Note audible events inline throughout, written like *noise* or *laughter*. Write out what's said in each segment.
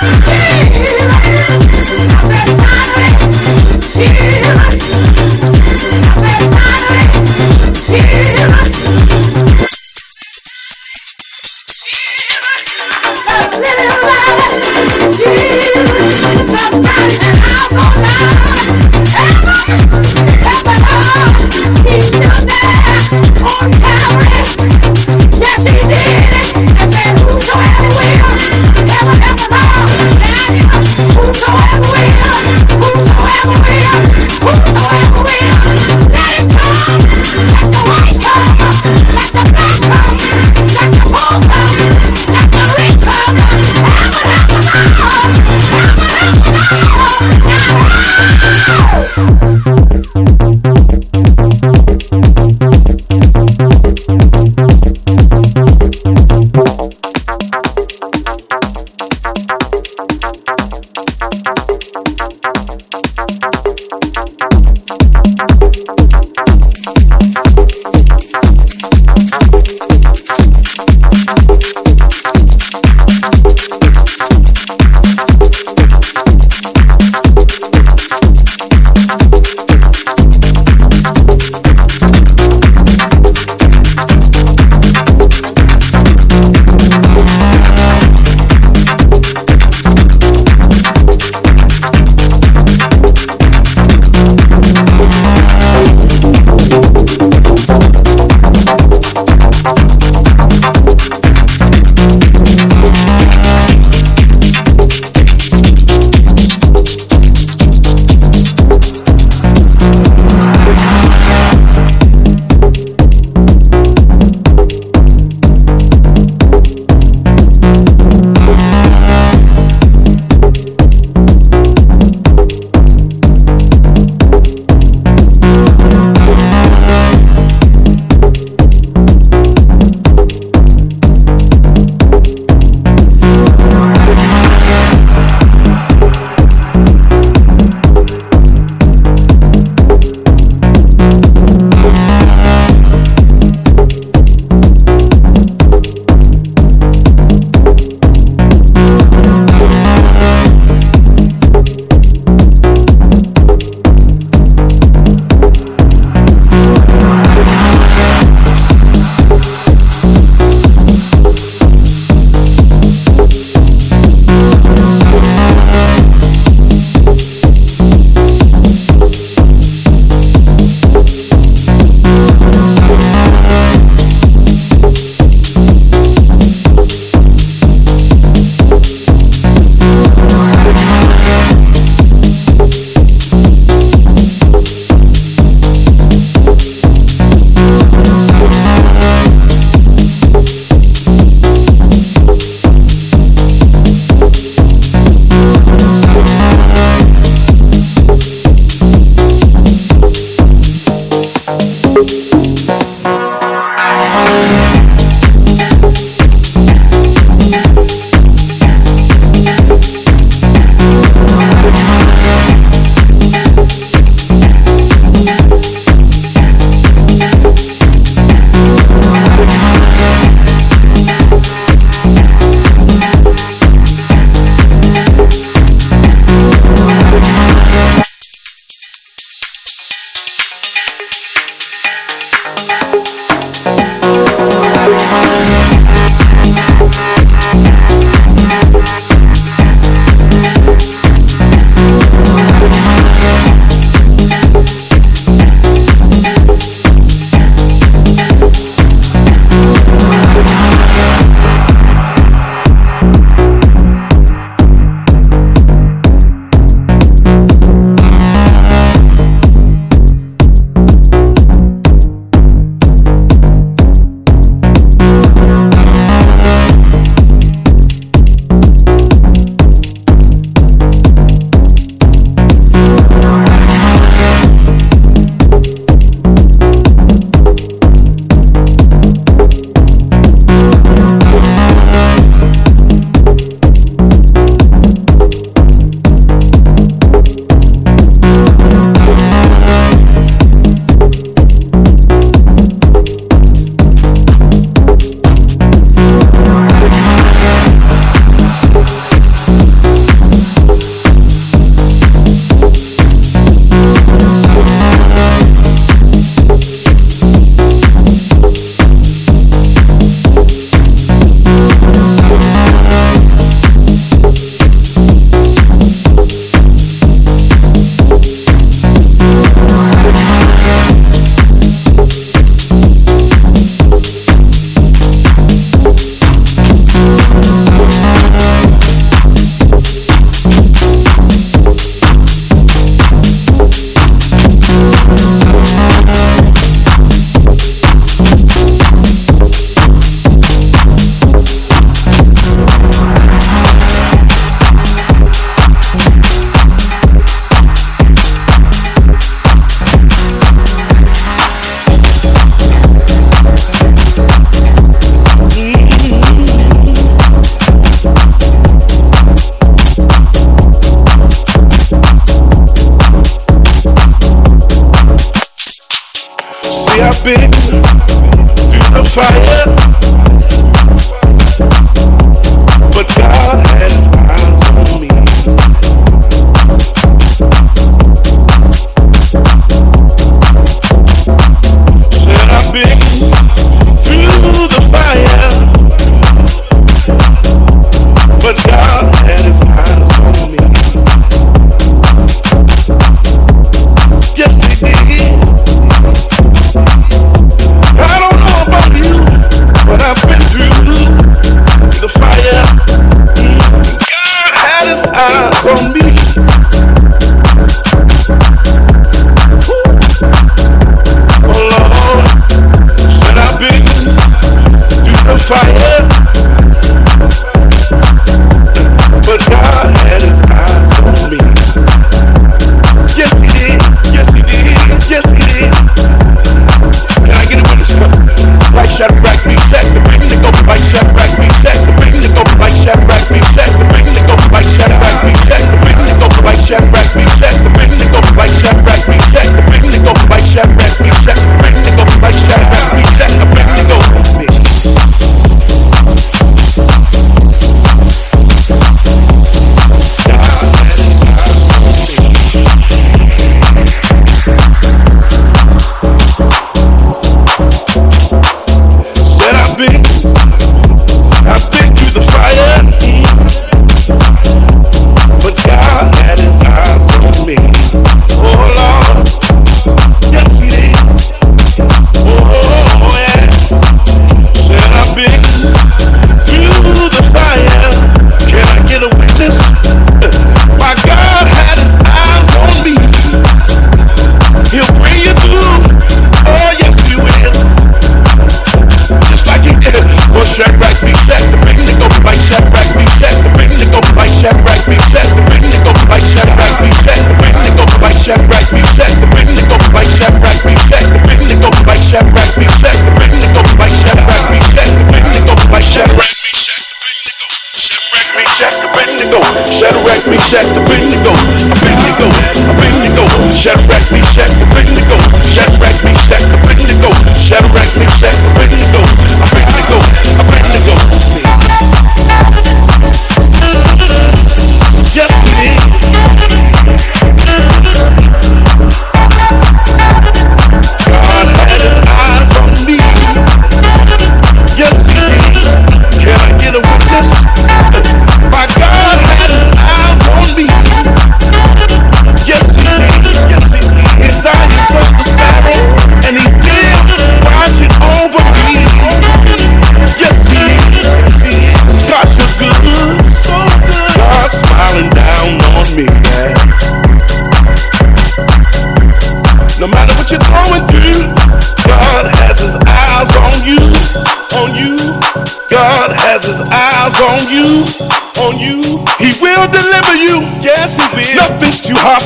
Thank you.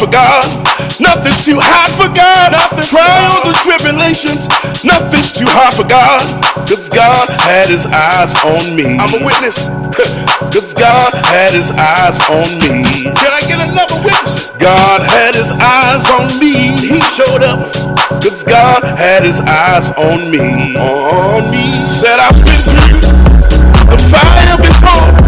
For God. Nothing's too hard for God. Nothing trials and tribulations. Nothing's too hard for God. Cause God had his eyes on me. I'm a witness. *laughs* Cause God had his eyes on me. Can I get another witness? God had his eyes on me. He showed up. Cause God had his eyes on me. On me. Said I've been through the fire before,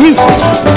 music.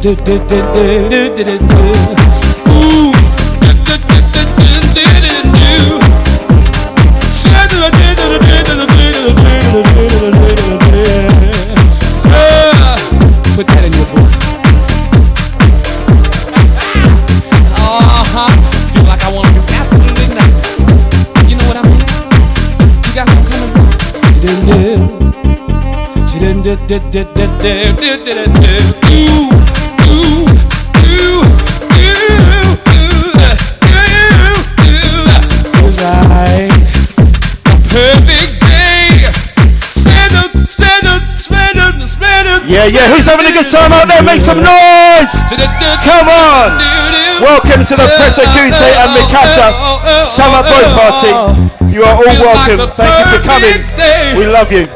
do do do do do do do do. Ooh, do do do do do do do do. Said do do do do do do do do do do do do do. Ah, put that in your book. Uh huh. Feel like I wanna do absolutely nothing. You know what I mean? You got something coming. She didn't do. She didn't do do do do do do do do. Yeah, who's having a good time out there? Make some noise! Come on! Welcome to the Preta Gute and Mi Casa Summer Boat Party. You are all welcome. Thank you for coming. We love you.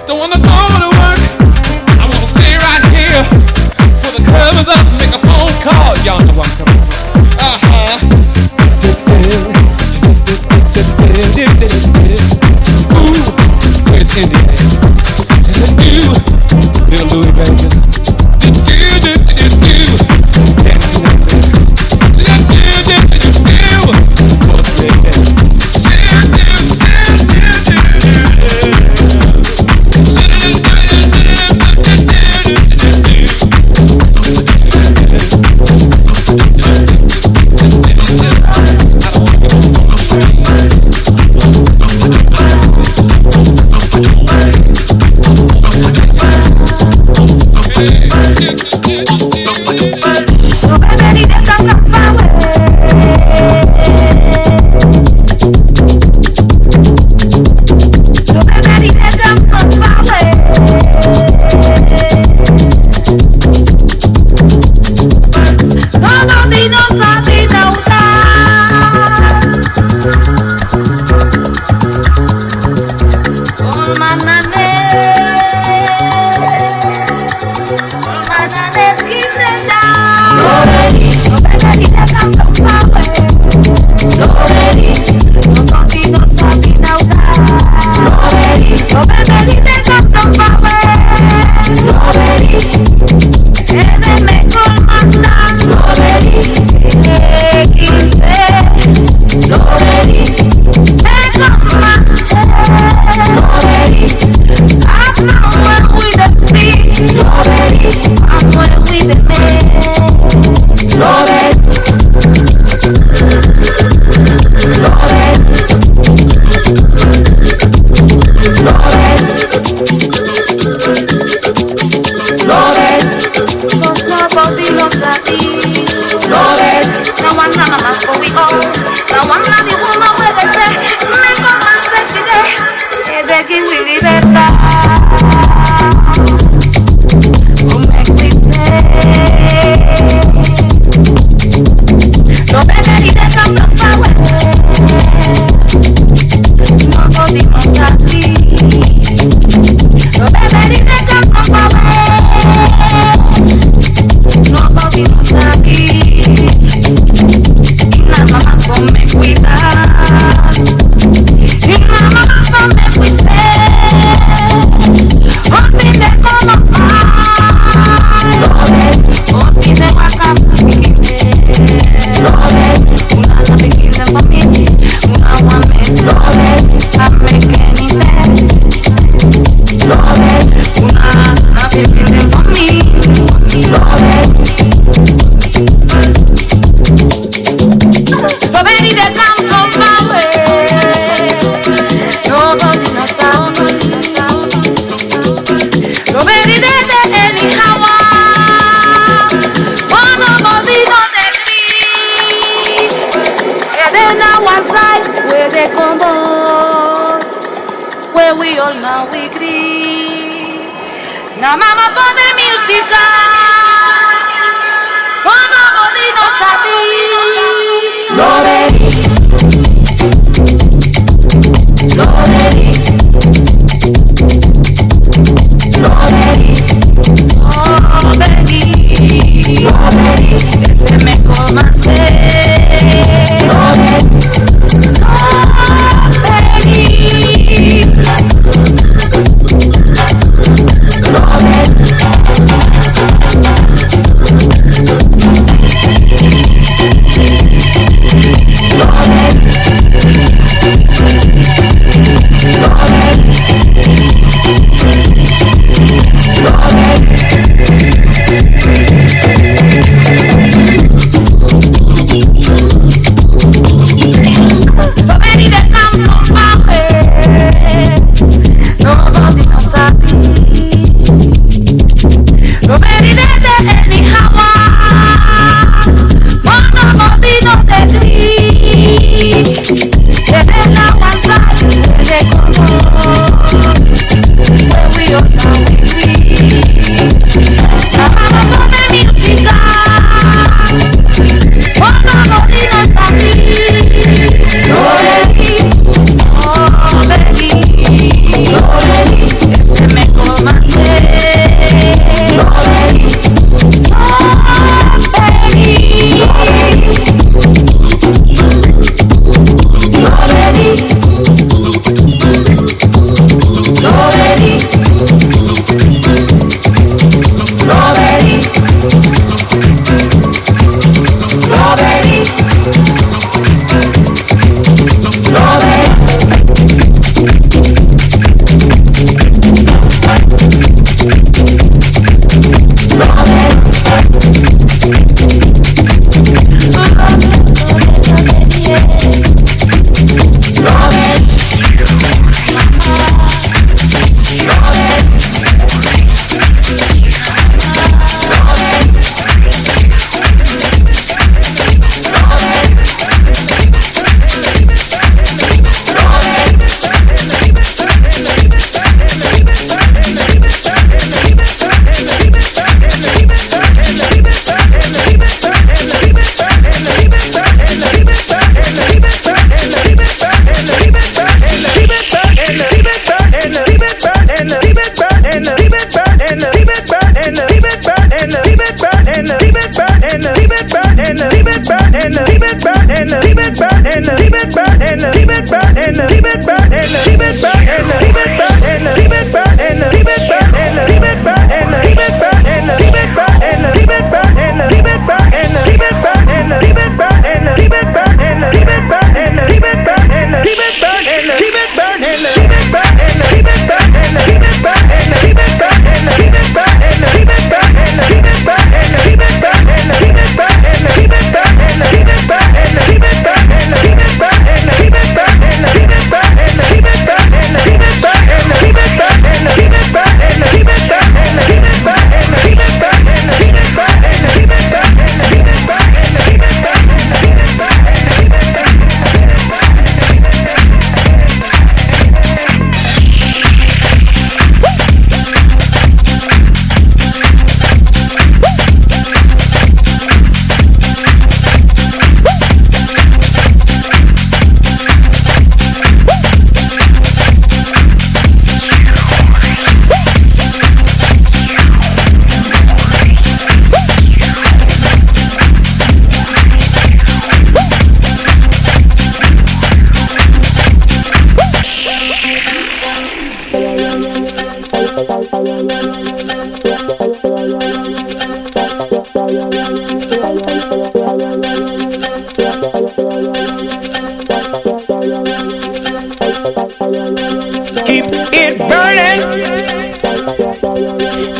It burning.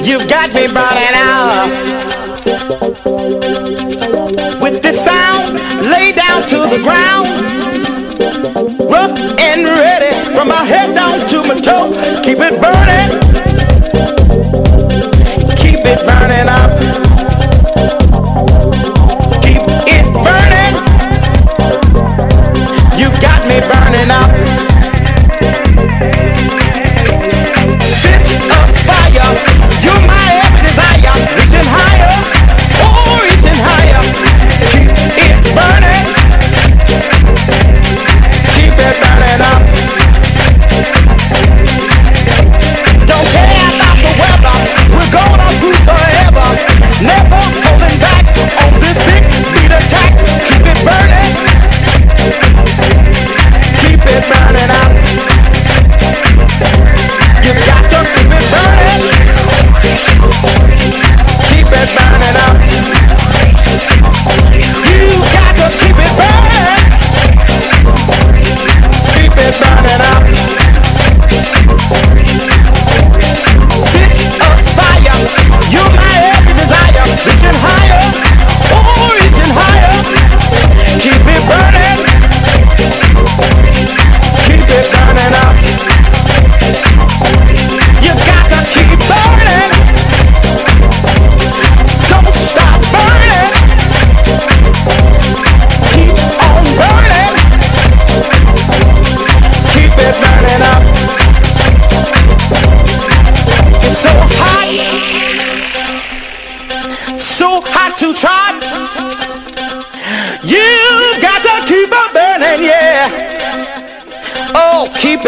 You've got me burning out. With the sound, lay down to the ground. Rough and ready, from my head down to my toes. Keep it burning.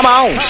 na mão.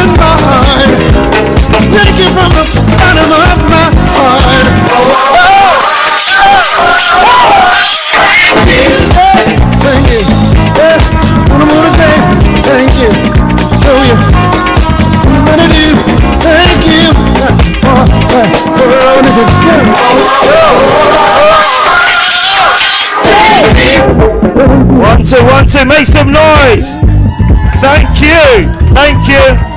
in my heart. Thank you from the bottom of my heart. Thank you. Yeah, what I wanna say, thank you. Show you I'm gonna do. Thank you. Uh, oh, uh, oh, what is it? One, two, one, two. Make some noise. Thank you. Thank you.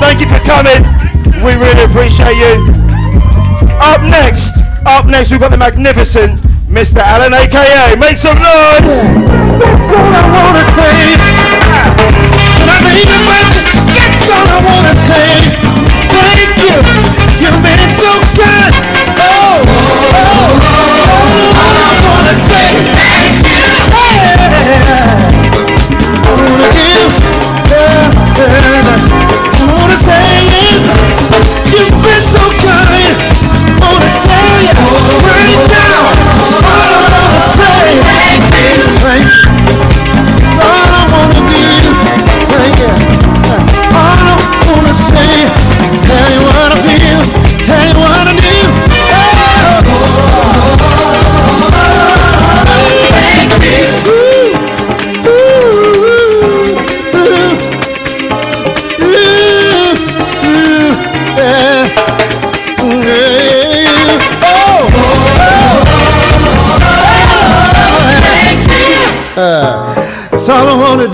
Thank you for coming. We really appreciate you. Up next, up next, we've got the magnificent Mr. Alan, aka. Make some noise. That's all I wanna say. That's all I wanna say. Thank you. You've been so good. Oh, oh, oh. All I wanna say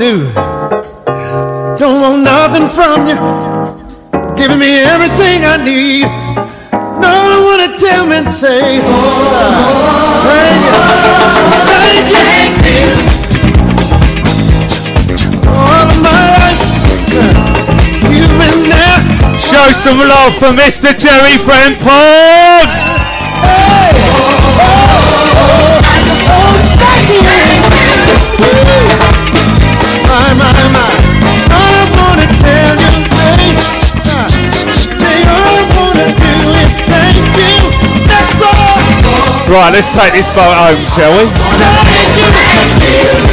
do. Don't want nothing from you. Giving me everything I need. No, I wanna tell me and say, oh, thank you, thank you. All of my life, you've been there. Show some love for Mr. Jerry Frempong. Hey, Right, let's take this boat home, shall we?